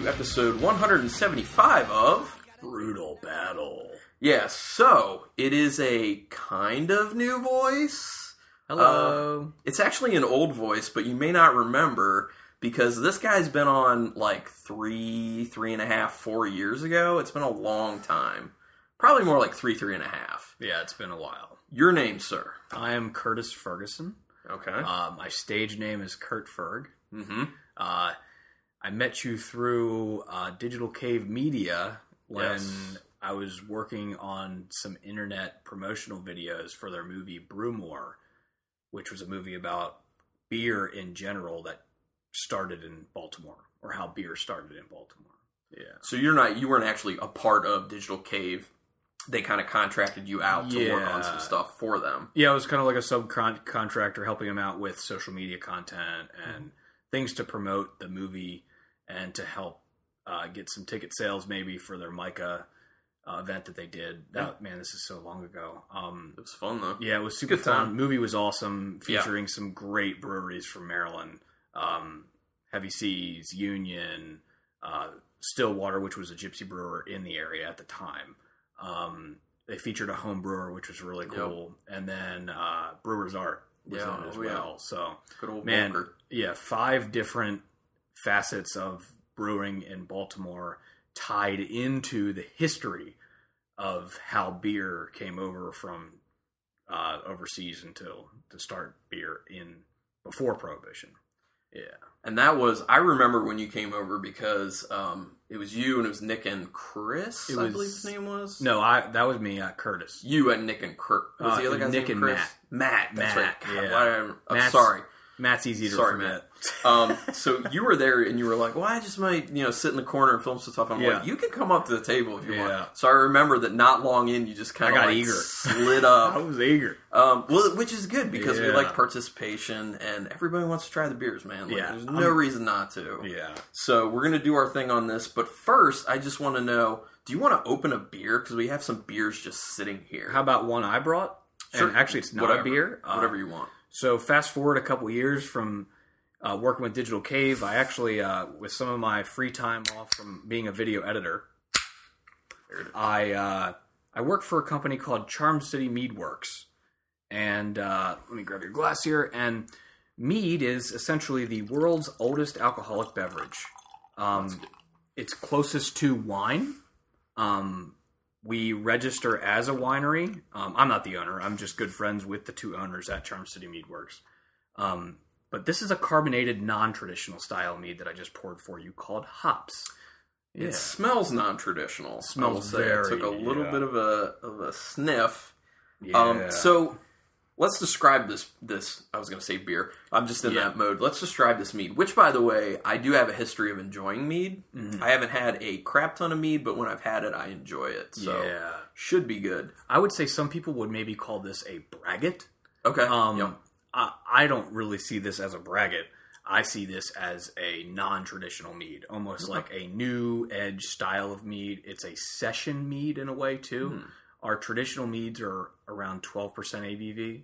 to episode 175 of Brutal battle. Yes. So it is a kind of new voice. Hello. It's actually an old voice, but you may not remember because this guy's been on like three, three and a half, four years ago. It's been a long time. Probably more like three, three and a half. yeah, it's been a while. Your name, sir. I am Curtis Ferguson. Okay. Uh, my stage name is Kurt Ferg. mm-hmm. Uh, I met you through uh, Digital Cave Media when Yes. I was working on some internet promotional videos for their movie Brewmore, which was a movie about beer in general that started in Baltimore, or how beer started in Baltimore. Yeah. So you're not, you weren't actually a part of Digital Cave. They kind of contracted you out to work on some stuff for them. Yeah, I was kind of like a subcontractor helping them out with social media content and things to promote the movie and to help uh, get some ticket sales maybe for their Micah uh, event that they did. That man, this is so long ago. Um, It was fun though. yeah, it was super Good fun. time. Movie was awesome, Yeah. featuring some great breweries from Maryland. Um, Heavy Seas, Union, uh, Stillwater, which was a gypsy brewer in the area at the time. Um, they featured a home brewer, which was really Yep. cool, and then uh, Brewer's Art was Yeah, in as oh, yeah. well. So, Good old man, Volker. yeah, five different facets of brewing in Baltimore tied into the history of how beer came over from uh, overseas until to start beer in before prohibition. Yeah, And that was I remember when you came over because um, it was you and it was Nick and Chris. I was- believe his name was. no, I that was me, uh, Curtis. you and Nick and Kurt. Was Uh, the other guy's Nick and Chris? Matt. Matt. That's Matt, right. God, yeah. why am- I'm sorry. Matt's easy to Sorry, forget. Um, so you were there and you were like, "Well, I just might, you know, sit in the corner and film some stuff." I'm Yeah. like, "You can come up to the table if you Yeah. want." So I remember that not long in, you just kind of got like eager. slid up. I was eager. Um, well, which is good because we like participation and everybody wants to try the beers, man. Like, Yeah, there's I'm- no reason not to. Yeah. So we're gonna do our thing on this, but first, I just want to know: Do you want to open a beer? Because we have some beers just sitting here. How about one I brought? Sure. And actually, it's not Whatever. a beer. Uh, Whatever you want. So fast forward a couple years from uh, working with Digital Cave, I actually, uh, with some of my free time off from being a video editor, I uh, I work for a company called Charm City Mead Works, and uh, let me grab your glass here. And mead is essentially the world's oldest alcoholic beverage. Um, it's closest to wine. Um, we register as a winery. Um, I'm not the owner. I'm just good friends with the two owners at Charm City Mead Works. Um, but this is a carbonated, non-traditional style mead that I just poured for you called hops. Yeah. It smells non-traditional. Smells I will say. very, I took a little yeah. bit of a of a sniff. yeah. Um, so let's describe this. This I was going to say beer. I'm just in Yeah. that mode. Let's describe this mead. Which, by the way, I do have a history of enjoying mead. Mhm. I haven't had a crap ton of mead, but when I've had it, I enjoy it. So yeah, should be good. I would say some people would maybe call this a braggot. Okay. Um, Yep. I, I don't really see this as a braggot. I see this as a non-traditional mead, almost Okay. like a new edge style of mead. It's a session mead in a way too. Hmm. Our traditional meads are around 12% ABV.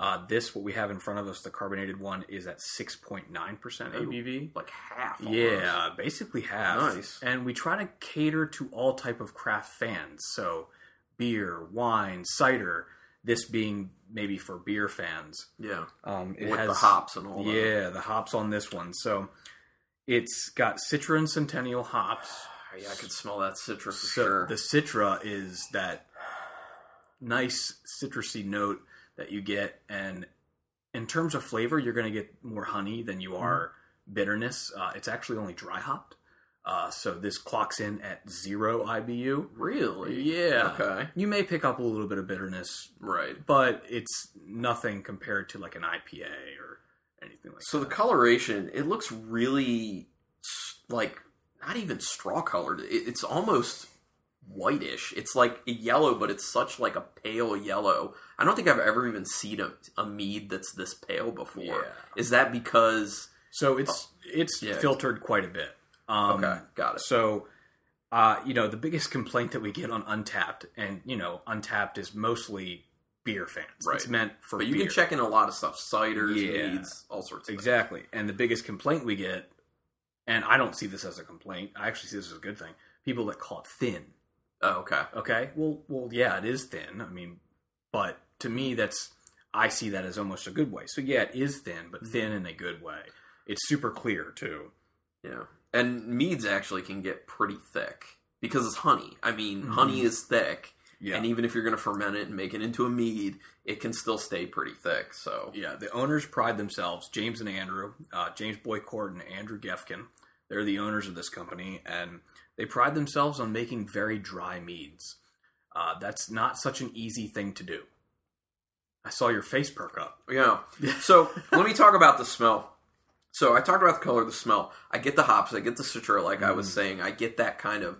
Uh, this, what we have in front of us, the carbonated one, is at 6.9% ABV. Like half. almost. Yeah, basically half. Nice. And we try to cater to all type of craft fans. So beer, wine, cider. This being maybe for beer fans. Yeah. Um, it With has the hops and all that. Yeah, the hops on this one. So it's got Citra and Centennial hops. Yeah, I can smell that citrus for So sure. the Citra is that nice citrusy note that you get, and in terms of flavor, you're going to get more honey than you are bitterness. Uh, it's actually only dry hopped, uh, so this clocks in at zero IBU. really? Yeah. Okay. You may pick up a little bit of bitterness, Right. but it's nothing compared to like an IPA or anything like that. So the coloration, it looks really like not even straw colored. It, it's almost whitish. It's like a yellow, but it's such like a pale yellow. I don't think I've ever even seen a, a mead that's this pale before. Yeah. Is that because? So it's it's Yeah. filtered quite a bit. Um, Okay, got it. So, uh, you know, the biggest complaint that we get on Untappd, and you know, Untappd is mostly beer fans. Right. It's meant for But you beer. can check in a lot of stuff: ciders, Yeah. meads, all sorts of things. exactly. And the biggest complaint we get, and I don't see this as a complaint. I actually see this as a good thing. People that call it thin. Oh, okay. Okay, well, well, yeah, it is thin. I mean, but to me, that's I see that as almost a good way. So yeah, it is thin, but thin in a good way. It's super clear too. Yeah. And meads actually can get pretty thick because it's honey. I mean, Mhm. honey is thick, Yeah, and even if you're going to ferment it and make it into a mead, it can still stay pretty thick. So, Yeah, the owners pride themselves, James and Andrew, uh, James Boicourt and Andrew Geffken. They're the owners of this company, and they pride themselves on making very dry meads. Uh, that's not such an easy thing to do. I saw your face perk up. yeah. So, let me talk about the smell. So, I talked about the color, the smell. I get the hops, I get the citra, like I was Mm. saying. I get that kind of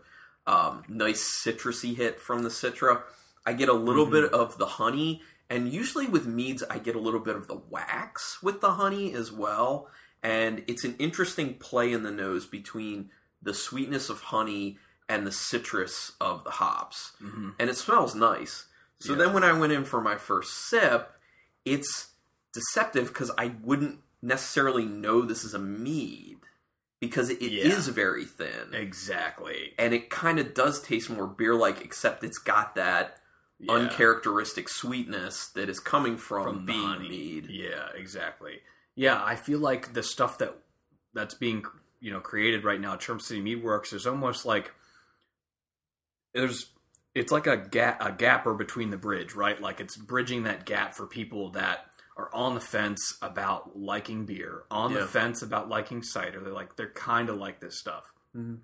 um, nice citrusy hit from the citra. I get a little Mhm. bit of the honey, and usually with meads, I get a little bit of the wax with the honey as well. And it's an interesting play in the nose between the sweetness of honey and the citrus of the hops. Mm-hmm. And it smells nice. So Yeah. then when I went in for my first sip, it's deceptive because I wouldn't necessarily know this is a mead because it is Yeah. very thin Exactly. and it kind of does taste more beer like, except it's got that Yeah. uncharacteristic sweetness that is coming from, From being honey. mead. Yeah, exactly. Yeah, I feel like the stuff that that's being you know created right now at Charm City Mead Works is almost like there's it's like a gap a gapper between the bridge, right? Like it's bridging that gap for people that are on the fence about liking beer, on Yeah. the fence about liking cider. They're like they're kind of like this stuff. Mhm.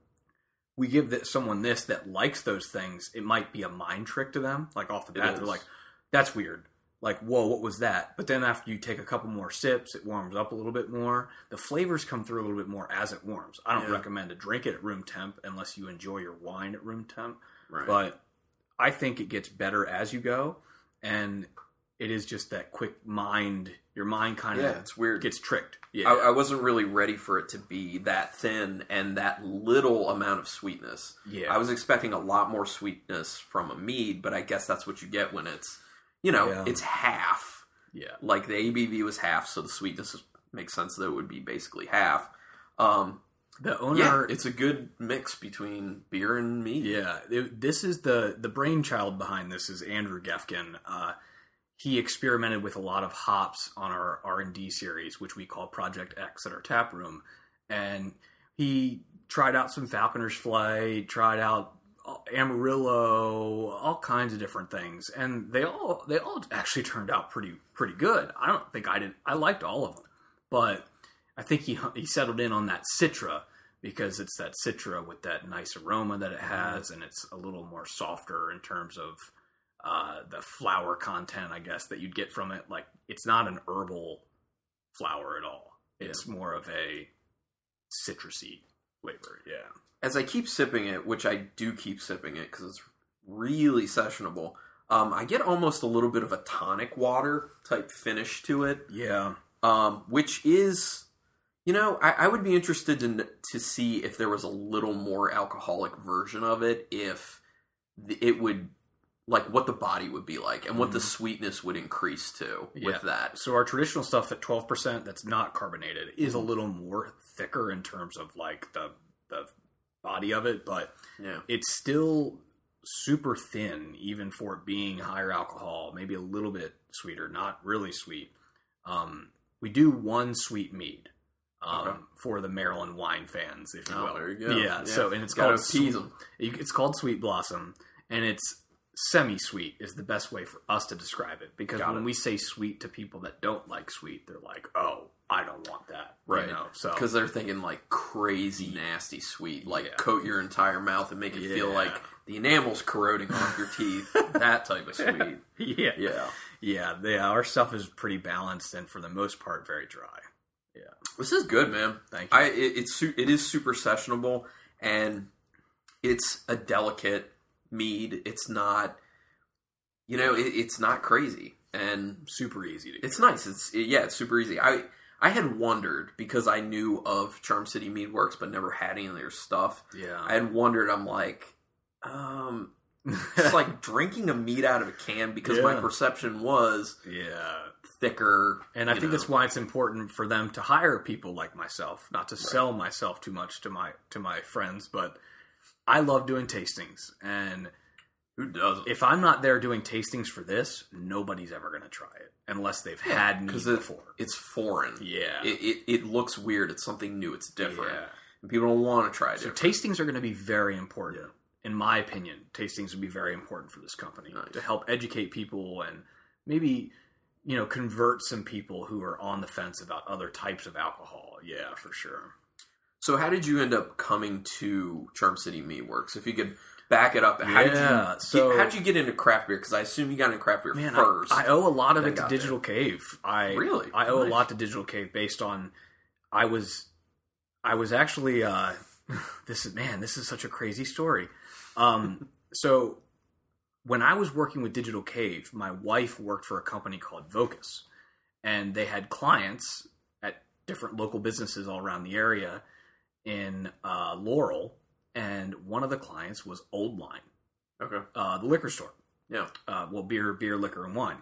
We give that someone this that likes those things, it might be a mind trick to them. Like off the bat, they're like, "That's weird." Like, whoa, what was that? But then after you take a couple more sips, it warms up a little bit more. The flavors come through a little bit more as it warms. I don't Yeah. recommend to drink it at room temp unless you enjoy your wine at room temp. Right. But I think it gets better as you go, and it is just that quick mind. Your mind kind of yeah, it's weird. gets tricked. Yeah, I, I wasn't really ready for it to be that thin and that little amount of sweetness. yeah. I was expecting a lot more sweetness from a mead, but I guess that's what you get when it's, you know, Yeah. it's half. yeah. Like the ABV was half, so the sweetness is, makes sense that it would be basically half. Um, The owner, yeah, it's a good mix between beer and mead. Yeah, it- this is the the brainchild behind this is Andrew Geffken. Uh, he experimented with a lot of hops on our R and D series, which we call Project X at our tap room, and he tried out some Falconer's Flight, tried out Amarillo, all kinds of different things, and they all they all actually turned out pretty pretty good. I don't think I did. I liked all of them, but I think he he settled in on that Citra because it's that Citra with that nice aroma that it has, and it's a little more softer in terms of uh, the flower content, I guess, that you'd get from it. Like it's not an herbal flower at all. It's more of a citrusy flavor. Yeah. As I keep sipping it, which I do keep sipping it because it's really sessionable, um, I get almost a little bit of a tonic water type finish to it. Yeah. um, which is, you know, I, I would be interested to to see if there was a little more alcoholic version of it, if it would like what the body would be like and what the sweetness would increase to Yeah. with that. So our traditional stuff at twelve percent that's not carbonated is a little more thicker in terms of like the the body of it, but Yeah, it's still super thin, even for it being higher alcohol, maybe a little bit sweeter, not really sweet. Um, we do one sweet mead um, Okay. for the Maryland wine fans, if you Oh, will. there you go. Yeah, Yeah. so and it's gotta called tease them. It's called Sweet Blossom, and it's semi-sweet is the best way for us to describe it because Got when it. we say sweet to people that don't like sweet, they're like, "Oh, I don't want that." Right. You know? So Because they're thinking like crazy nasty sweet, like Yeah. coat your entire mouth and make it feel like the enamel's corroding off your teeth. that type of sweet. yeah, Yeah. yeah, yeah. Our stuff is pretty balanced and for the most part very dry. Yeah. This is good, man. Thank you. I it, it's it is super sessionable and it's a delicate mead. It's not, you know, it, it's not crazy and Super easy to. it's nice. It's yeah, it's super easy. I I had wondered because I knew of Charm City Mead Works but never had any of their stuff. yeah, I had wondered. I'm like, um, it's like drinking a meat out of a can because my perception was yeah. thicker. And I think know. that's why it's important for them to hire people like myself, not to sell myself too much to my to my friends, but I love doing tastings and who doesn't if I'm not there doing tastings for this, nobody's ever going to try it unless they've had me it, before. it's foreign. Yeah. it, it it looks weird. It's something new. It's different, Yeah. and people don't want to try it. So tastings are going to be very important. Yeah. In my opinion, tastings would be very important for this company Nice. to help educate people and maybe you know convert some people who are on the fence about other types of alcohol. Yeah, for sure. So how did you end up coming to Charm City Mead Works? If you could back it up, how did Yeah, you so- get, how did you get into craft beer? Because I assume you got into craft beer Man, first. I, I owe a lot of it to Digital Cave. I Really? I owe Nice. a lot to Digital Cave based on I was I was actually uh this is man, this is such a crazy story. Um so when I was working with Digital Cave, my wife worked for a company called Vocus and they had clients at different local businesses all around the area in uh, Laurel and one of the clients was Old Line, okay, uh, the liquor store yeah, uh, well, beer, beer, liquor, and wine.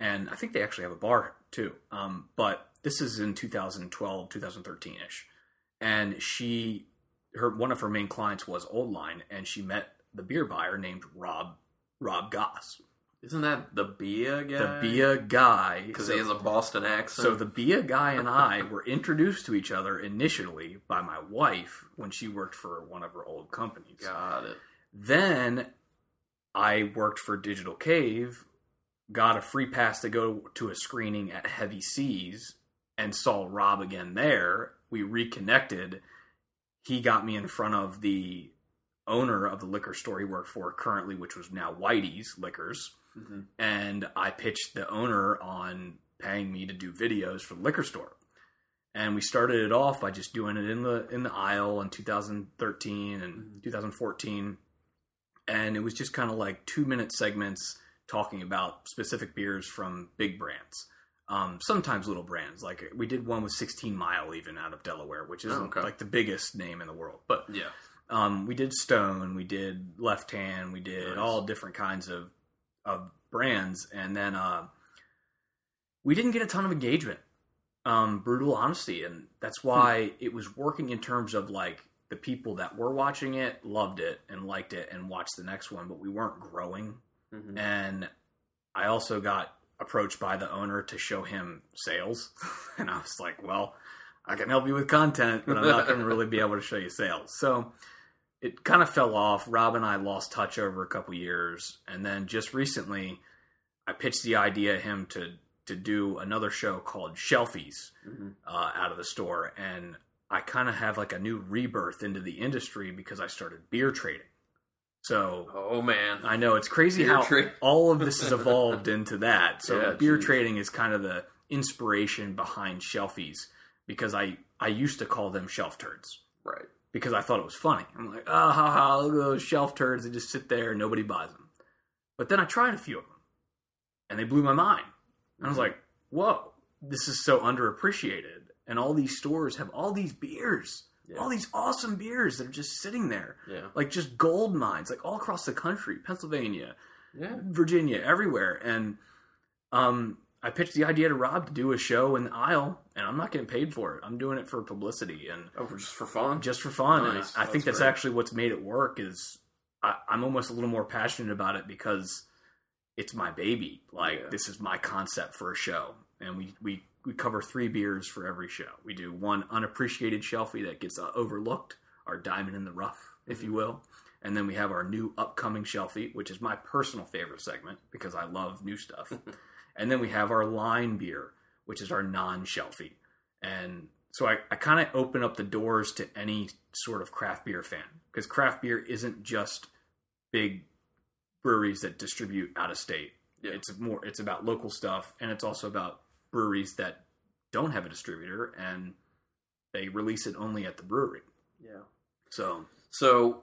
And I think they actually have a bar too. Um, but this is in 2012, 2013 ish. And she, her one of her main clients was Old Line, and she met the beer buyer named Rob Rob Goss, isn't that the Bia guy? the beer guy. because So- he has a Boston accent. so the Bia guy and I were introduced to each other initially by my wife when she worked for one of her old companies. got it. Then I worked for Digital Cave, got a free pass to go to a screening at Heavy Seas, and saw Rob again there. We reconnected. He got me in front of the owner of the liquor store he worked for currently, which was now Whitey's Liquors. Mhm. And I pitched the owner on paying me to do videos for the liquor store. And we started it off by just doing it in the in the aisle in 2013 and 2014 and it was just kind of like two minute segments talking about specific beers from big brands um, sometimes little brands like we did one with 16 mile even out of delaware which is Oh, okay. like the biggest name in the world but Yeah, um, we did stone we did left hand we did Nice. all different kinds of of brands and then uh, we didn't get a ton of engagement um, brutal honesty and that's why it was working in terms of like the people that were watching it loved it and liked it and watched the next one but we weren't growing Mhm. and I also got approached by the owner to show him sales, and I was like, "Well, I can help you with content, but I'm not going to really be able to show you sales." So it kind of fell off. Rob and I lost touch over a couple years, and then just recently, I pitched the idea to him to to do another show called Shelfies Mhm. uh, out of the store, and I kind of have like a new rebirth into the industry because I started beer trading. So Oh man, I know it's crazy Beer how tra- all of this has evolved into that. So Yeah, beer geez. trading is kind of the inspiration behind shelfies because I I used to call them shelf turds right? Because I thought it was funny. I'm like, oh, ha, ha, look at those shelf turds. They just sit there and nobody buys them. But then I tried a few of them and they blew my mind. And I was like, whoa, this is so underappreciated. And all these stores have all these beers, Yeah. all these awesome beers that are just sitting there Yeah, like just gold mines, like all across the country, Pennsylvania, yeah. Virginia, everywhere. And um, I pitched the idea to Rob to do a show in the aisle, and I'm not getting paid for it. I'm doing it for publicity and Oh, for just for fun. just for fun. And Nice. I think That's that's actually what's made it work. Is I, I'm almost a little more passionate about it because it's my baby. Like Yeah. this is my concept for a show, and we we we cover three beers for every show. We do one unappreciated shelfie that gets uh, overlooked, our diamond in the rough, if Mm-hmm. you will. And then we have our new upcoming shelfie, which is my personal favorite segment because I love new stuff. and then we have our line beer, which is our non shelfie. And so I, I kind of open up the doors to any sort of craft beer fan because craft beer isn't just big breweries that distribute out of state. Yeah. It's more it's about local stuff and it's also about breweries that don't have a distributor and they release it only at the brewery. Yeah. So So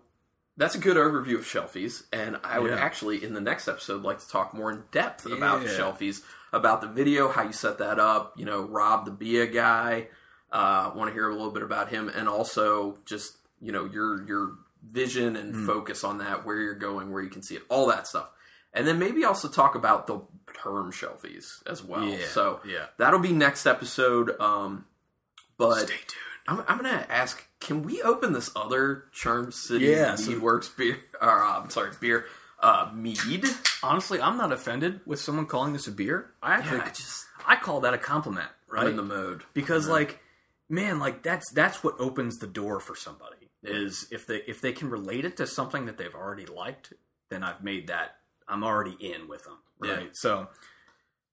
that's a good overview of shelfies, and I would Yeah. actually, in the next episode, like to talk more in depth about Yeah. shelfies, about the video, how you set that up. You know, Rob the Bia guy. Uh, want to hear a little bit about him, and also just you know your your vision and Hmm. focus on that, where you're going, where you can see it, all that stuff. And then maybe also talk about the term shelfies as well. Yeah, So yeah. that'll be next episode. Um, but Stay tuned. I'm, I'm gonna ask: Can we open this other Charm City Yeah, so- Meadworks beer? Or uh, I'm sorry, beer uh, mead. Honestly, I'm not offended with someone calling this a beer. I actually, Yeah, I just I call that a compliment, I'm right? in the mode. because like, man, like that's that's what opens the door for somebody. Is if they if they can relate it to something that they've already liked, then I've made that. I'm already in with them, Yeah. right? So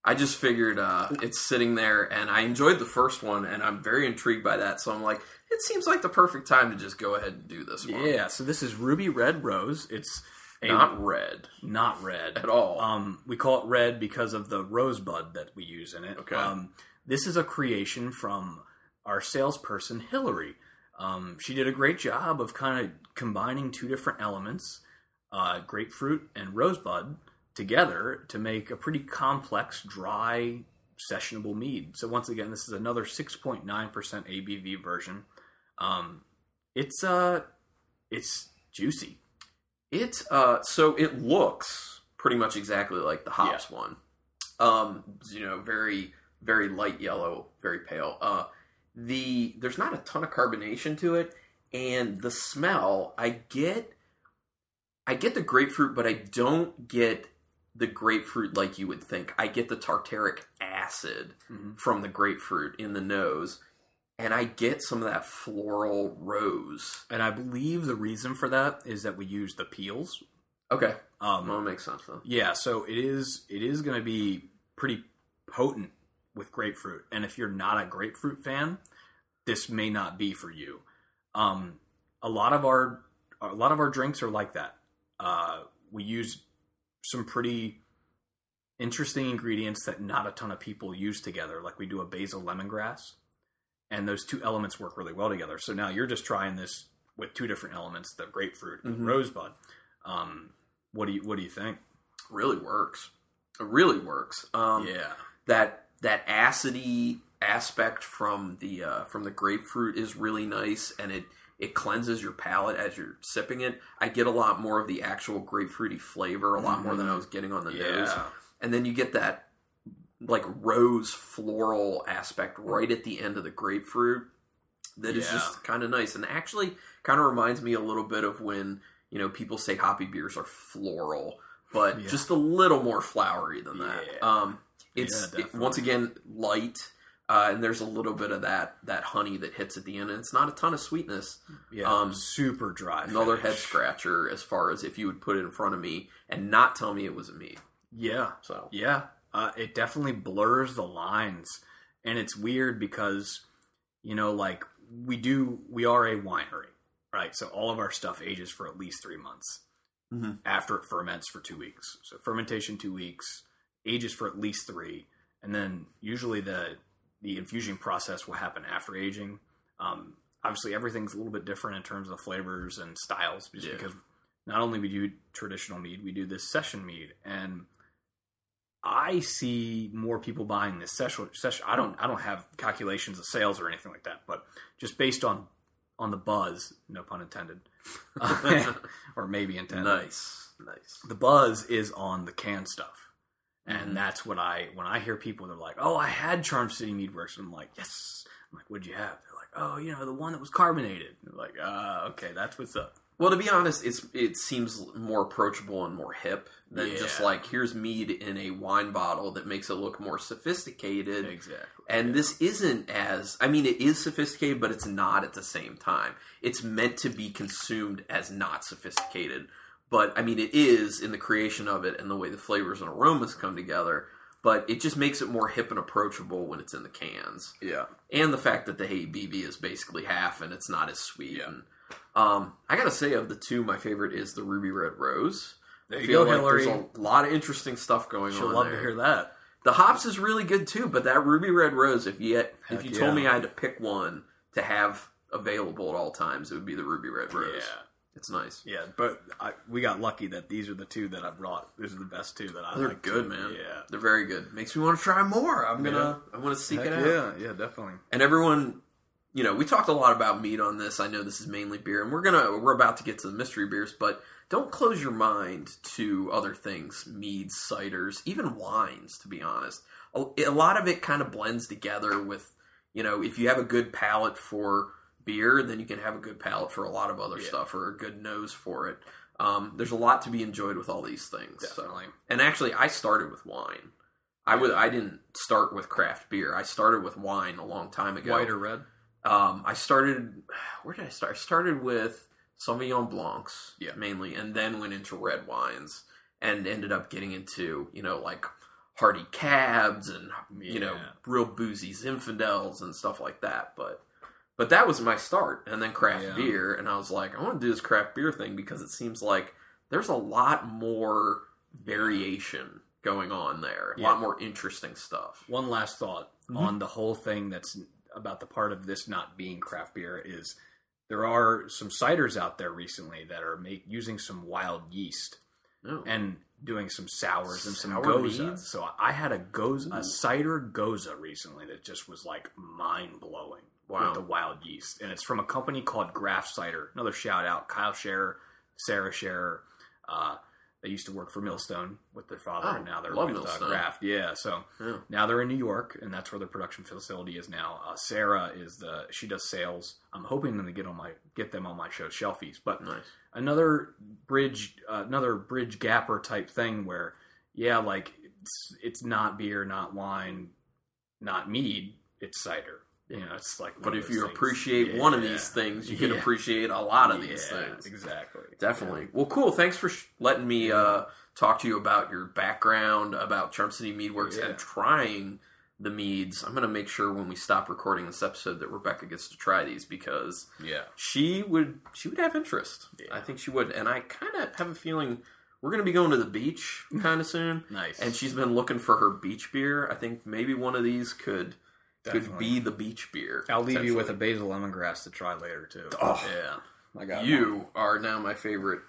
I just figured uh, it's sitting there, and I enjoyed the first one, and I'm very intrigued by that. So I'm like, it seems like the perfect time to just go ahead and do this one. yeah, so this is Ruby Red Rose. It's a, Not red not red at all. Um, we call it red because of the rosebud that we use in it. Okay. Um, this is a creation from our salesperson Hillary. Um, she did a great job of kind of combining two different elements, uh, grapefruit and rosebud, together to make a pretty complex, dry, sessionable mead. So once again, this is another 6.9% ABV version. Um, it's uh, it's juicy. It uh, so it looks pretty much exactly like the hops one. Um, you know, very very light yellow, very pale. Uh, the there's not a ton of carbonation to it, and the smell I get. I get the grapefruit, but I don't get the grapefruit like you would think. I get the tartaric acid Mhm. from the grapefruit in the nose, and I get some of that floral rose. And I believe the reason for that is that we use the peels. Okay, Um, well, that makes sense though. Yeah, so it is it is going to be pretty potent with grapefruit, and if you're not a grapefruit fan, this may not be for you. Um, a lot of our a lot of our drinks are like that. Uh, we use some pretty interesting ingredients that not a ton of people use together. Like we do a basil lemongrass, and those two elements work really well together. So now you're just trying this with two different elements: the grapefruit and Mhm. rosebud. Um, what do you what do you think? really works. It really works. Um, yeah. That that acidy aspect from the uh, from the grapefruit is really nice, and it it cleanses your palate as you're sipping it. I get a lot more of the actual grapefruity flavor, a lot more than I was getting on the nose, and then you get that like rose floral aspect right at the end of the grapefruit that is Yeah. just kind of nice and actually kind of reminds me a little bit of when you know people say hoppy beers are floral but Yeah. just a little more flowery than that Yeah. um it's it- once again light uh, and there's a little bit of that that honey that hits at the end and it's not a ton of sweetness Yeah. Um, super dry. another head scratcher as far as if you would put it in front of me and not tell me it was a me Yeah. so Yeah. Uh, it definitely blurs the lines, and it's weird because you know, like we do, we are a winery, right? So all of our stuff ages for at least three months Mhm. after it ferments for two weeks. So fermentation two weeks, ages for at least three, and then usually the the infusion process will happen after aging. Um, obviously, everything's a little bit different in terms of flavors and styles, just Yeah. because not only we do traditional mead, we do this session mead, and I see more people buying this session. Session. I don't. I don't have calculations of sales or anything like that, but just based on on the buzz, no pun intended, or maybe intended. nice nice The buzz is on the canned stuff, and Mhm. that's what I when I hear people they're like, "Oh, I had Charm City Meadworks," and I'm like, "Yes." I'm like, "What'd you have?" They're like, "Oh, you know, the one that was carbonated." They're like, "Uh, okay, that's what's up." Well, to be honest, it's it seems more approachable and more hip than just like here's mead in a wine bottle that makes it look more sophisticated. Exactly. And this isn't as I mean, it is sophisticated, but it's not at the same time. It's meant to be consumed as not sophisticated, but I mean, it is in the creation of it and the way the flavors and aromas come together. But it just makes it more hip and approachable when it's in the cans Yeah. and the fact that the ABV is basically half and it's not as sweet. Yeah. And, um, I gotta say, of the two, my favorite is the Ruby Red Rose. There you go, like Hillary. there's a lot of interesting stuff going She'll on love there. to hear that. The hops is really good too, but that Ruby Red Rose, if you if you yeah. told me I had to pick one to have available at all times, it would be the Ruby Red Rose. Yeah. It's nice. Yeah, but I, we got lucky that these are the two that I brought. These are the best two that I They're like good, too. man. Yeah. They're very good. Makes me want to try more. I'm gonna I want to seek Heck it out. yeah, yeah, definitely. And everyone you know, we talked a lot about meat on this. I know this is mainly beer, and we're gonna we're about to get to the mystery beers, but don't close your mind to other things, meads, ciders, even wines. To be honest, a, a lot of it kind of blends together with, you know, if you have a good palate for beer, then you can have a good palate for a lot of other Yeah. stuff or a good nose for it. Um, there's a lot to be enjoyed with all these things. so. Definitely. And actually, I started with wine. I would. I didn't start with craft beer. I started with wine a long time ago. White or red? Um, I started. Where did I start? I started with Sauvignon Blancs, Yeah. mainly, and then went into red wines, and ended up getting into you know like Hardy Cabs and you know real boozy Zinfandels and stuff like that. But but that was my start, and then craft Yeah. beer, and I was like, I want to do this craft beer thing because it seems like there's a lot more variation going on there, a Yeah. lot more interesting stuff. One last thought Mhm. on the whole thing that's about the part of this not being craft beer is there are some ciders out there recently that are make, using some wild yeast Oh. and doing some sours and some Sour gose. meads? So I had a gose, Ooh. a cider gose recently that just was like mind blowing Wow. with the wild yeast, and it's from a company called Graft Cider. Another shout out, Kyle Scherer, Sarah Scherer. Uh, they used to work for Millstone with their father, Oh, and now they're with uh, Millstone. Graft. Yeah, so Yeah. now they're in New York, and that's where their production facility is now. Uh, Sarah is the she does sales. I'm hoping them to get on my get them on my show Shelfies, but Nice. another bridge uh, another bridge gapper type thing where yeah like it's, it's not beer not wine not mead it's cider know it's like But if you things. appreciate one of Yeah. these things, you can Yeah. appreciate a lot of these things. exactly Definitely. Well, cool. Thanks for sh- letting me uh, talk to you about your background, about Charm City Meadworks, Yeah. and trying the meads. I'm going to make sure when we stop recording this episode that Rebecca gets to try these because yeah she would she would have interest. Yeah. I think she would, and I kind of have a feeling we're going to be going to the beach kind of soon. nice And she's been looking for her beach beer. I think maybe one of these could could be the beach beer. i'll leave you with a basil lemongrass to try later too Oh. yeah i got. You are now my favorite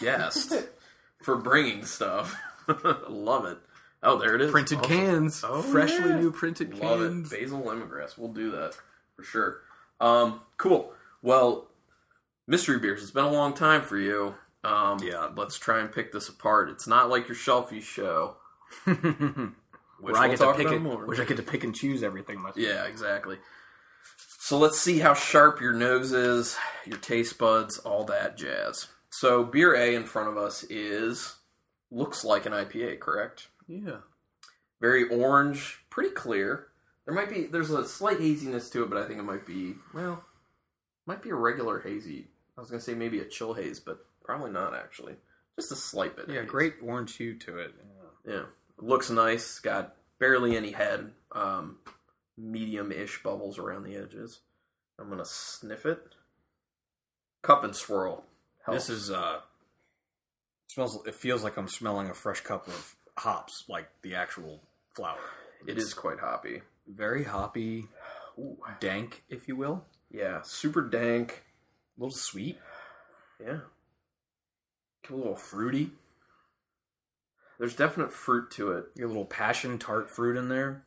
guest for bringing stuff. Love it. Oh, there it is. printed Awesome. cans Oh, freshly yeah. new printed Love cans it. Basil lemongrass. We'll do that for sure. Um, cool. Well, mystery beers. It's been a long time for you. Um, Yeah. Let's try and pick this apart. It's not like your shelfie show. Which where I we'll get to pick it, more. which I get to pick and choose everything myself. Yeah, exactly. So let's see how sharp your nose is, your taste buds, all that jazz. So beer A in front of us is looks like an IPA, correct? yeah. Very orange, pretty clear. There might be there's a slight haziness to it, but I think it might be well, might be a regular hazy. I was gonna say maybe a chill haze, but probably not actually. Just a slight bit. Yeah, great orange hue to it. Yeah, looks nice. Got barely any head. Um, medium-ish bubbles around the edges. I'm gonna sniff it. Cup and swirl. This is uh smells it feels like I'm smelling a fresh cup of hops, like the actual flower. It is quite hoppy. Very hoppy, Ooh, dank, if you will. yeah, super dank. A little sweet. Yeah, a little fruity. There's definite fruit to it. A little passion tart fruit in there.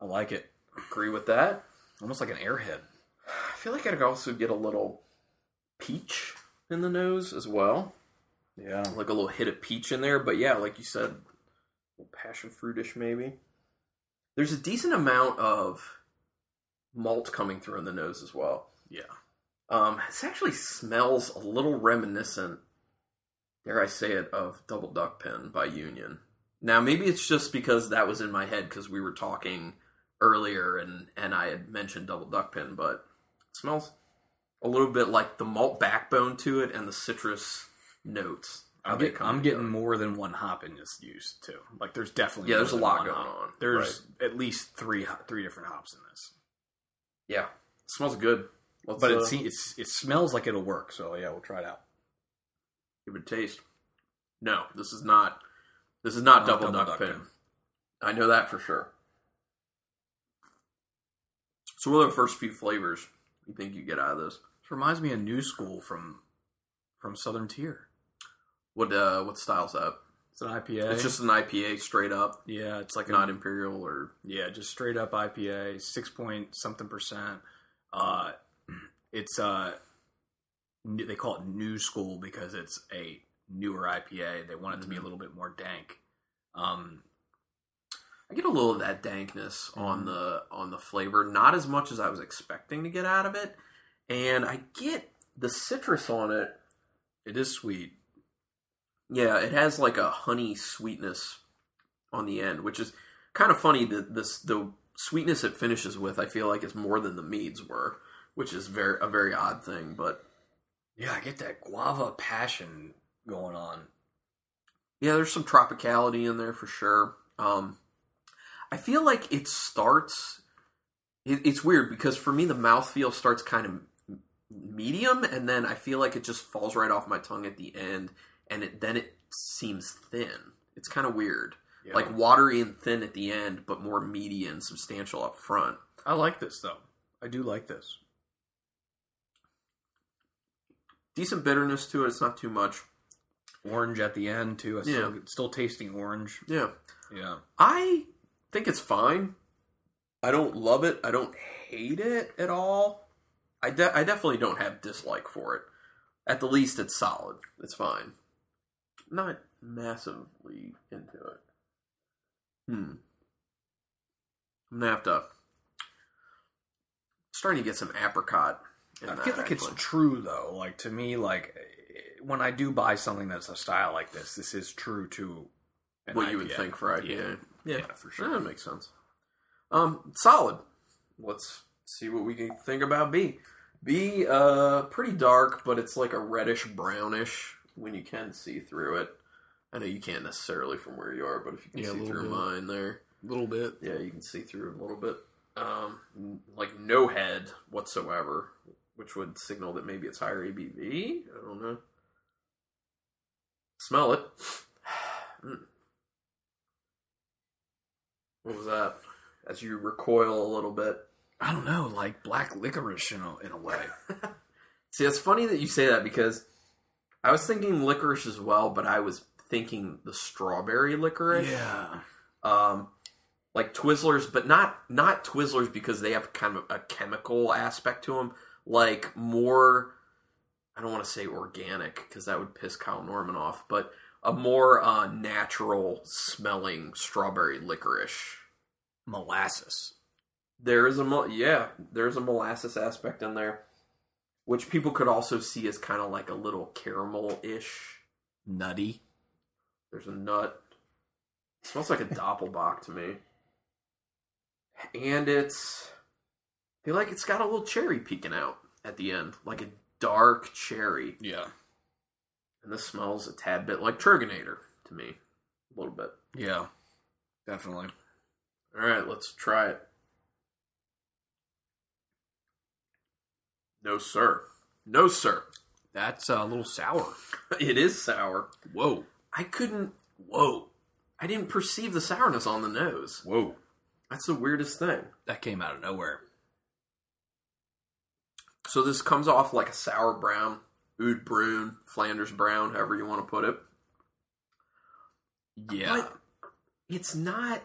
I like it. Agree with that. Almost like an airhead. I feel like I could also get a little peach in the nose as well. Yeah. like a little hit of peach in there, but yeah, like you said, a little passion fruitish maybe. There's a decent amount of malt coming through in the nose as well. Yeah. Um, this actually smells a little reminiscent, dare I say it, of Double Duckpin by Union. Now, maybe it's just because that was in my head because we were talking earlier and, and I had mentioned Double Duckpin, but it smells a little bit like the malt backbone to it and the citrus notes. I'm, get- I'm getting more than one hop in this use too. Like there's definitely Yeah, there's a lot going hop. on. There's at least three three different hops in this. Yeah, it smells good. Let's, But uh, it it's it smells like it'll work. So yeah, we'll try it out. Give it a taste. No, this is not. This is not Not double, Double duck, Duck pin. Pin. I know that for sure. So, what are the first few flavors you think you get out of this? This reminds me of New School from from Southern Tier. What uh, what style's that? It's an IPA. It's just an IPA straight up, yeah, it's like not a, imperial or yeah, just straight up IPA, six point something percent. Uh, it's uh, they call it new school because it's a newer IPA. They want it to be a Mhm. little bit more dank. Um, I get a little of that dankness on the on the flavor, not as much as I was expecting to get out of it, and I get the citrus on it. it is sweet. Yeah, it has like a honey sweetness on the end, which is kind of funny. That this the sweetness it finishes with, I feel like, is more than the meads were, which is very a very odd thing. But Yeah, I get that guava passion going on. yeah, there's some tropicality in there for sure. Um, I feel like it starts. It, it's weird because for me, the mouthfeel starts kind of medium, and then I feel like it just falls right off my tongue at the end, and it, then it seems thin. It's kind of weird. Yeah. like watery and thin at the end, but more meaty and substantial up front. I like this though. I do like this. Decent bitterness to it. It's not too much. Orange at the end too. I still, Yeah. still tasting orange. Yeah, Yeah. I think it's fine. I don't love it. I don't hate it at all. I de- I definitely don't have dislike for it. At the least, it's solid. It's fine. Not massively into it. Hmm. I'm gonna have to. Starting to get some apricot. In I feel like it's true though. Like to me, like when I do buy something that's a style like this, this is true to an what you would think for IPA. Yeah, Yeah, for sure. That makes sense. Um, solid. Let's see what we can think about B. B, uh, pretty dark, but it's like a reddish brownish when you can see through it. I know you can't necessarily from where you are, but if you can Yeah, see through bit. mine there, A little bit. yeah, you can see through it a little bit. Um, like no head whatsoever, which would signal that maybe it's higher ABV. I don't know. Smell it. Mm. What was that? As you recoil a little bit. I don't know, like black licorice in a, in a way. See, it's funny that you say that because I was thinking licorice as well, but I was thinking the strawberry licorice. yeah. um, like Twizzlers, but not not Twizzlers because they have kind of a chemical aspect to them. Like more, I don't want to say organic because that would piss Kyle Norman off, but a more uh, natural smelling strawberry licorice. Molasses. There is a mo- yeah, there's a molasses aspect in there, which people could also see as kind of like a little caramel ish. Nutty. There's a nut. It smells like a doppelbock to me. And it's Like it's got a little cherry peeking out at the end, like a dark cherry. Yeah. And this smells a tad bit like Troegenator to me. A little bit. Yeah. Definitely. Alright, let's try it. No sir. No sir. That's uh, a little sour. It is sour. Whoa. I couldn't whoa. I didn't perceive the sourness on the nose. Whoa. That's the weirdest thing. That came out of nowhere. So this comes off like a sour brown, oud bruin, Flanders brown, however you want to put it. Yeah. But it's not.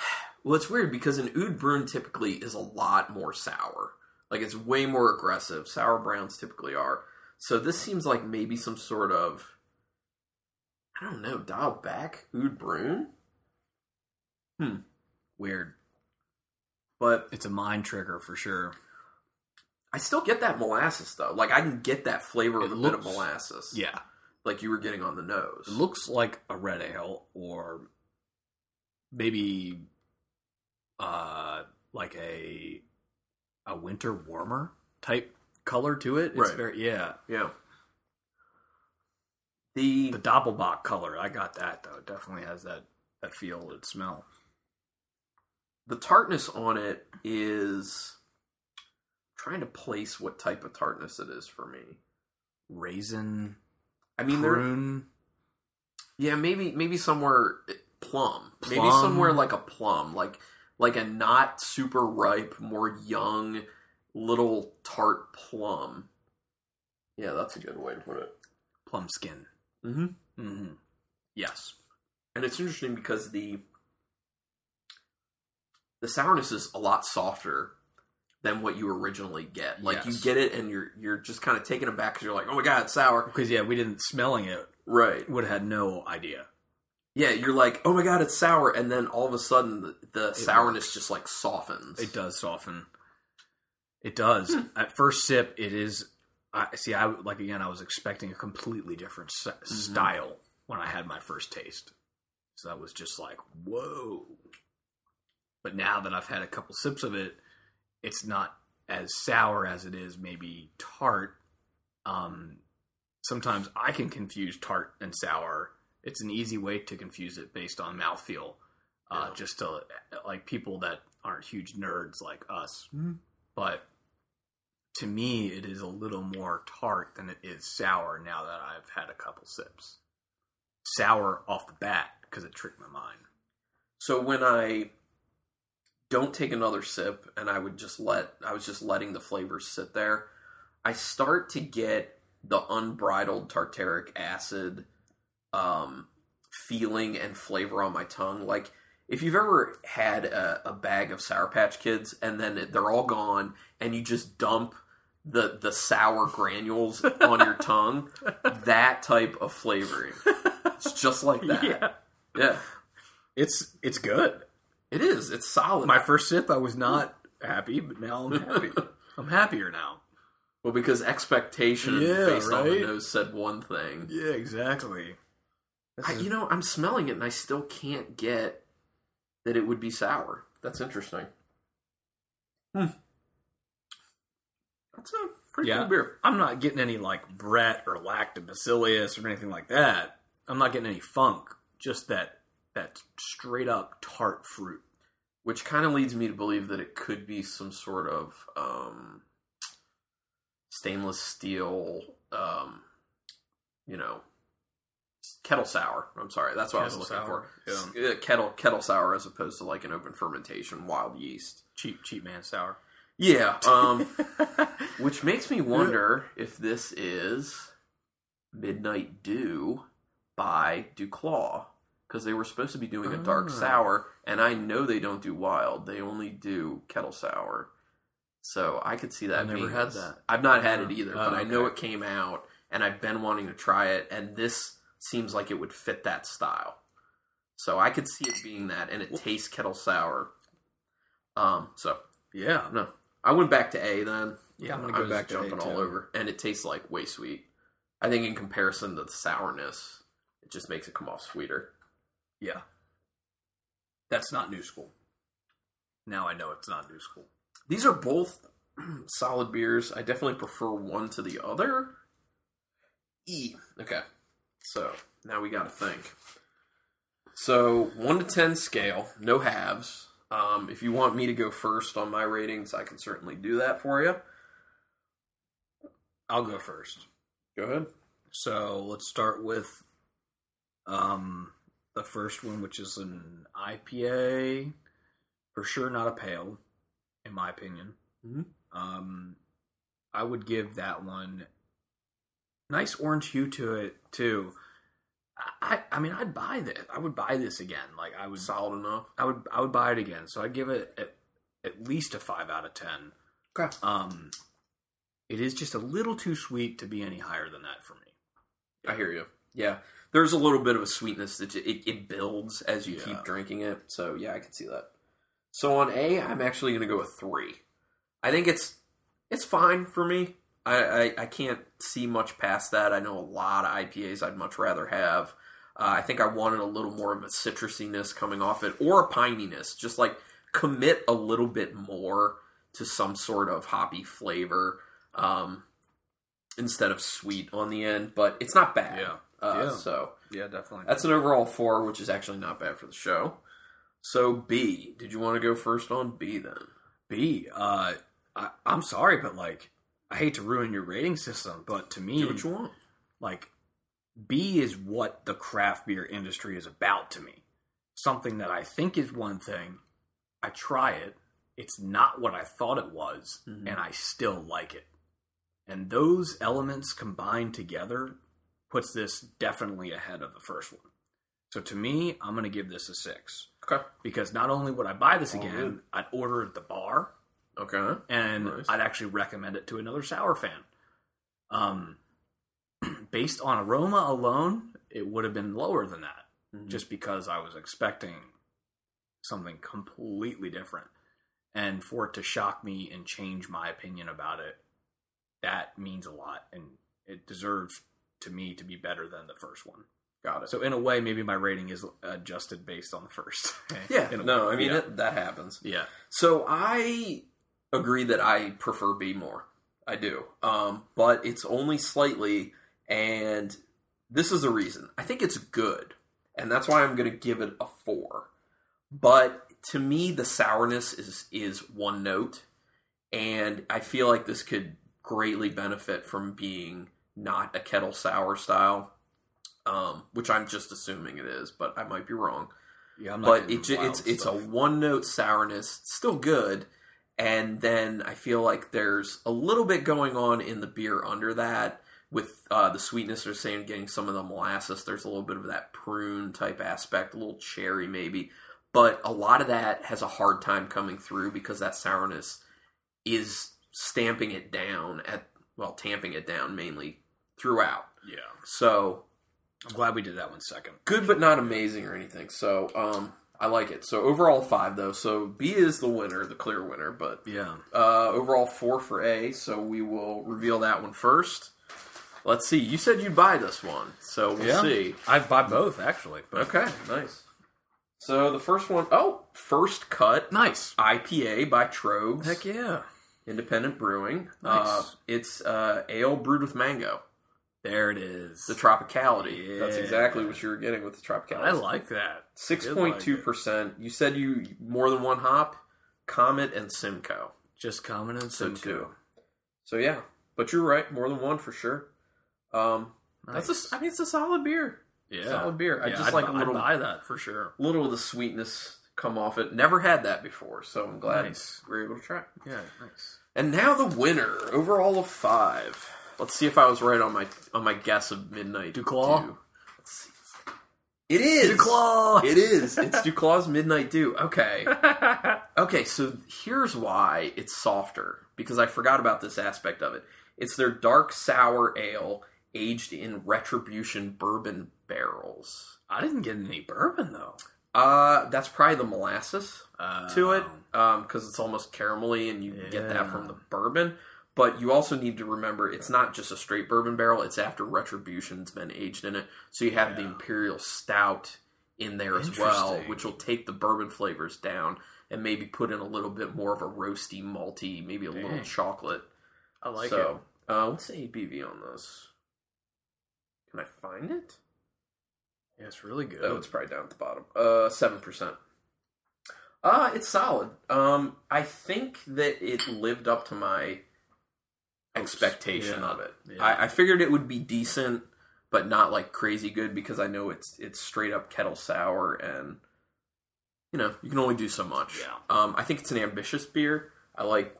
Well, it's weird because an oud bruin typically is a lot more sour. Like it's way more aggressive. Sour browns typically are. So this seems like maybe some sort of. I don't know. Dial back oud bruin, hmm. Weird. but It's a mind trigger for sure. I still get that molasses though. Like I can get that flavor of It a bit of molasses. Yeah. like you were getting on the nose. It looks like a red ale or maybe uh like a a winter warmer type color to it. It's Right. very yeah. Yeah. The The Doppelbock color, I got that though. It definitely has that that feel and smell. the tartness on it is trying to place what type of tartness it is for me. Raisin, I mean, prune. yeah, maybe maybe somewhere eh, plum, maybe somewhere like a plum, like like a not super ripe, more young, little tart plum. Yeah, that's a good way to put it. plum skin. Mm-hmm. Mm-hmm. Yes. And it's interesting because the the sourness is a lot softer than what you originally get. Like you get it and you're you're just kind of taken aback because you're like, oh my god, it's sour. Because yeah, we didn't smelling it Right. would have had no idea. Yeah, you're like, oh my god, it's sour, and then all of a sudden the, the sourness just like softens. It does soften. It does. Hmm. At first sip, it is. I see. I like again. I was expecting a completely different s- mm-hmm. style when I had my first taste. So that was just like whoa. But now that I've had a couple sips of it, it's not as sour as it is maybe tart. Um, sometimes I can confuse tart and sour. It's an easy way to confuse it based on mouthfeel. Uh, Yeah. Just to like people that aren't huge nerds like us, but to me, it is a little more tart than it is sour. Now that I've had a couple sips, sour off the bat because it tricked my mind. So when I don't take another sip and I would just let I was just letting the flavors sit there, I start to get the unbridled tartaric acid um, feeling and flavor on my tongue. Like if you've ever had a, a bag of Sour Patch Kids and then they're all gone and you just dump the the sour granules on your tongue, that type of flavoring. It's just like that. Yeah, yeah. it's it's good. It is. It's solid. My first sip, I was not happy, but now I'm happy. I'm happier now. well, because expectation Yeah, based on the nose said one thing. Yeah, exactly. I, you know, I'm smelling it and I still can't get that it would be sour. That's interesting. Hmm. That's a pretty Yeah. cool beer. I'm not getting any like Brett or lactobacillus or anything like that. I'm not getting any funk. Just that that straight up tart fruit. Which kind of leads me to believe that it could be some sort of um, stainless steel, um, you know, kettle sour. I'm sorry, that's what I was looking sour, for. S- uh, Kettle kettle sour as opposed to like an open fermentation wild yeast. Cheap cheap man sour. Yeah, um, which makes me wonder if this is Midnight Dew by Duclaw because they were supposed to be doing a dark Ah. sour, and I know they don't do wild; they only do kettle sour. So I could see that. I've never had that. I've not had it Oh, either, oh, but I know it came out, and I've been wanting to try it, and this seems like it would fit that style. So I could see it being that, and it tastes kettle sour. Um, so yeah. no, I went back to A then. Yeah, I'm gonna go back to jumping all over, and it tastes like way sweet. I think in comparison to the sourness, it just makes it come off sweeter. Yeah. That's not new school. Now I know it's not new school. These are both solid beers. I definitely prefer one to the other. E. Okay. So now we got to think. So one to ten scale, no halves. Um, if you want me to go first on my ratings, I can certainly do that for you. I'll go first. Go ahead. So let's start with um the first one, which is an IPA. For sure not a pale, in my opinion. Mhm. Um I would give that one nice orange hue to it too. I, I mean I'd buy this. I would buy this again. Like I would Solid enough. I would I would buy it again. So I'd give it at, at least a five out of ten. Okay. Um, it is just a little too sweet to be any higher than that for me. I hear you. Yeah, there's a little bit of a sweetness that it, it builds as you Yeah. keep drinking it. So yeah, I can see that. So on A, I'm actually going to go with three. I think it's it's fine for me. I, I I can't see much past that. I know a lot of IPAs I'd much rather have. Uh, I think I wanted a little more of a citrusiness coming off it, or a pininess. Just like commit a little bit more to some sort of hoppy flavor. Um, instead of sweet on the end, but it's not bad. Yeah. Uh, Yeah. So Yeah, definitely. that's an overall four, which is actually not bad for the show. So B, did you want to go first on B then? B. Uh, I, I'm sorry, but like, I hate to ruin your rating system, but to me, Do what you want. like, B is what the craft beer industry is about to me. Something that I think is one thing. I try it. It's not what I thought it was, Mhm. and I still like it. And those elements combined together puts this definitely ahead of the first one. So to me, I'm going to give this a six Okay. because not only would I buy this again. I'd order at the bar Okay. and Nice. I'd actually recommend it to another sour fan. Um, based on aroma alone, it would have been lower than that, Mhm. just because I was expecting something completely different, and for it to shock me and change my opinion about it, that means a lot, and it deserves to me to be better than the first one. Got it. So in a way, maybe my rating is adjusted based on the first. yeah. No, I mean yeah. that, that happens. yeah. So I agree that I prefer B more. I do. Um, but it's only slightly, and this is the reason. I think it's good, and that's why I'm going to give it a four. But to me, the sourness is is one note, and I feel like this could greatly benefit from being not a kettle sour style, um, which I'm just assuming it is, but I might be wrong Yeah, I'm not but it, it's it's a one note sourness, still good, and then I feel like there's a little bit going on in the beer under that with uh, the sweetness. They're saying getting some of the molasses. There's a little bit of that prune type aspect, a little cherry maybe, but a lot of that has a hard time coming through because that sourness is stamping it down at well, tamping it down mainly throughout. yeah. So I'm glad we did that one second. good but not amazing or anything. So um, I like it. So overall five though. So B is the winner, the clear winner. But Yeah. uh, overall four for A. So we will reveal that one first. Let's see. You said you'd buy this one, so we'll Yeah. see. I buy both actually. But Okay, nice. So the first one, oh, first cut nice. IPA by Tröegs Heck yeah. Independent Brewing. Nice. Uh, it's uh, ale brewed with mango. There it is. The tropicality. That's exactly what you were getting with the tropicality. I like that. Six point two percent. You said you more than one hop. Comet and Simcoe. Just Comet and So Simcoe. two. So yeah, but you're right. More than one for sure. Um, Nice. that's a, I mean, it's a solid beer. yeah. solid beer. I Yeah, just I'd like a little, I'd buy that for sure. little of the sweetness come off it. Never had that before, so I'm glad Nice. we are able to try. Yeah, nice. And now the winner, overall of five. Let's see if I was right on my on my guess of midnight. Duclaw? Dew. Let's see. It is Duclaw! It is. It's Duclaw's Midnight Dew. Okay. Okay, so here's why it's softer because I forgot about this aspect of it. It's their dark sour ale aged in Retribution bourbon barrels. I didn't get any bourbon though. Uh, that's probably the molasses Uh, to it Um because it's almost caramelly and you get that from the bourbon. But you also need to remember it's not just a straight bourbon barrel; it's after Retribution's been aged in it. So you have the Imperial Stout in there as well, which will take the bourbon flavors down and maybe put in a little bit more of a roasty, malty, maybe a little chocolate. I like so, uh, what's the ABV on this? Can I find it? it. Yeah, it's really good. Oh, it's probably down at the bottom. Uh, seven percent. Uh, it's solid. Um, I think that it lived up to my expectation Yeah, of it. yeah. I, I figured it would be decent, but not like crazy good because I know it's it's straight up kettle sour and you know you can only do so much. Yeah. Um, I think it's an ambitious beer. I like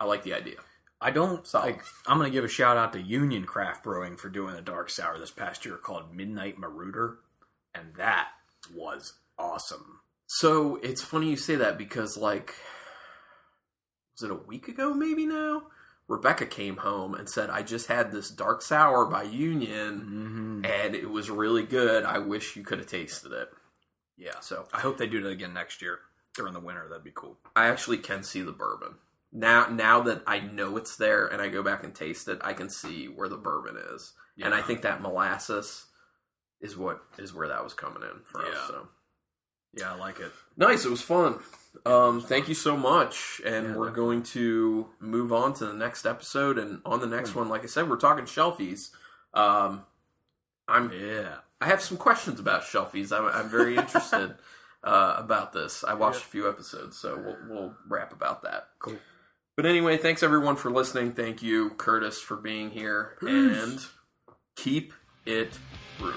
I like the idea. I don't like. I'm going to give a shout out to Union Craft Brewing for doing a dark sour this past year called Midnight Marauder, and that was awesome. So it's funny you say that because like was it a week ago maybe now? Rebecca came home and said, I just had this dark sour by Union Mm-hmm. and it was really good. I wish you could have tasted it. Yeah, So I hope they do it again next year during the winter. That'd be cool. I actually can see the bourbon. Now now that I know it's there and I go back and taste it, I can see where the bourbon is. And I think that molasses is what is where that was coming in for us. So Yeah, I like it. Nice, it was fun. Um, thank you so much, and Yeah, we're definitely. going to move on to the next episode. And on the next Hmm. one, like I said, we're talking shelfies. Um, I'm Yeah, I have some questions about shelfies. I'm, I'm very interested uh, about this. I watched Yeah. a few episodes, so we'll, we'll rap about that. cool. But anyway, thanks everyone for listening. Thank you, Curtis, for being here, Peace. and keep it brewing.